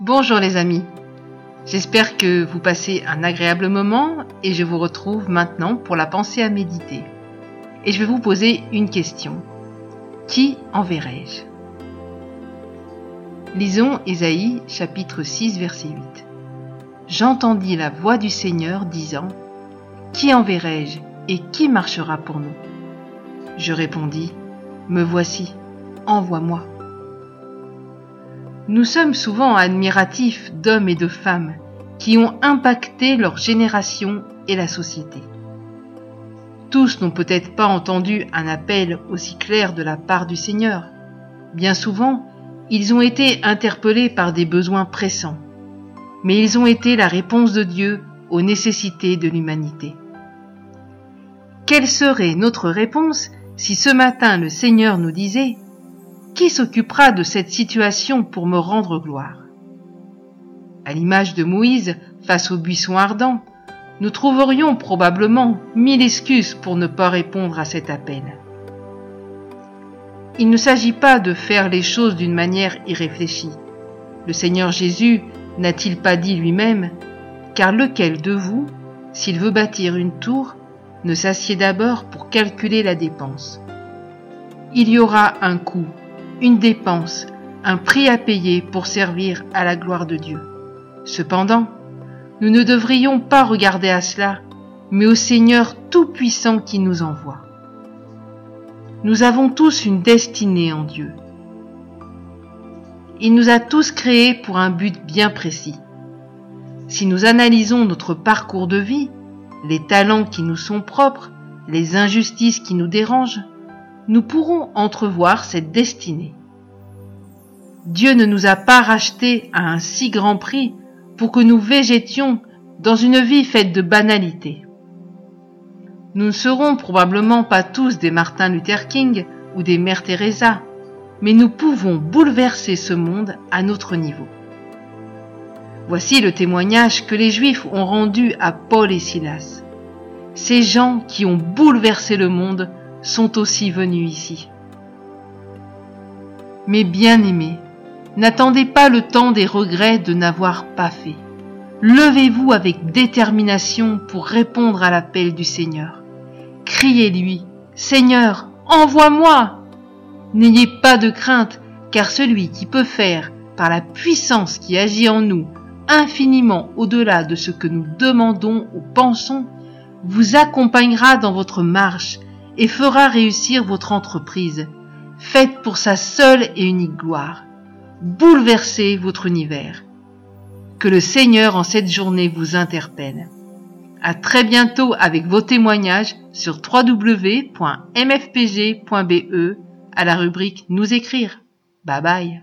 Bonjour les amis. J'espère que vous passez un agréable moment et je vous retrouve maintenant pour la pensée à méditer. Et je vais vous poser une question. Qui enverrai-je? Lisons Ésaïe chapitre 6 verset 8. J'entendis la voix du Seigneur disant Qui enverrai-je et qui marchera pour nous? Je répondis Me voici, envoie-moi. Nous sommes souvent admiratifs d'hommes et de femmes qui ont impacté leur génération et la société. Tous n'ont peut-être pas entendu un appel aussi clair de la part du Seigneur. Bien souvent, ils ont été interpellés par des besoins pressants, mais ils ont été la réponse de Dieu aux nécessités de l'humanité. Quelle serait notre réponse si ce matin le Seigneur nous disait qui s'occupera de cette situation pour me rendre gloire? À l'image de Moïse face au buisson ardent, nous trouverions probablement mille excuses pour ne pas répondre à cet appel. Il ne s'agit pas de faire les choses d'une manière irréfléchie. Le Seigneur Jésus n'a-t-il pas dit lui-même Car lequel de vous, s'il veut bâtir une tour, ne s'assied d'abord pour calculer la dépense? Il y aura un coût une dépense, un prix à payer pour servir à la gloire de Dieu. Cependant, nous ne devrions pas regarder à cela, mais au Seigneur Tout-Puissant qui nous envoie. Nous avons tous une destinée en Dieu. Il nous a tous créés pour un but bien précis. Si nous analysons notre parcours de vie, les talents qui nous sont propres, les injustices qui nous dérangent, nous pourrons entrevoir cette destinée. Dieu ne nous a pas rachetés à un si grand prix pour que nous végétions dans une vie faite de banalité. Nous ne serons probablement pas tous des Martin Luther King ou des Mère Teresa, mais nous pouvons bouleverser ce monde à notre niveau. Voici le témoignage que les Juifs ont rendu à Paul et Silas. Ces gens qui ont bouleversé le monde sont aussi venus ici. Mais bien-aimés, n'attendez pas le temps des regrets de n'avoir pas fait. Levez-vous avec détermination pour répondre à l'appel du Seigneur. Criez-lui, Seigneur, envoie-moi. N'ayez pas de crainte, car celui qui peut faire, par la puissance qui agit en nous, infiniment au-delà de ce que nous demandons ou pensons, vous accompagnera dans votre marche et fera réussir votre entreprise, faite pour sa seule et unique gloire. Bouleversez votre univers. Que le Seigneur en cette journée vous interpelle. À très bientôt avec vos témoignages sur www.mfpg.be à la rubrique Nous écrire. Bye bye.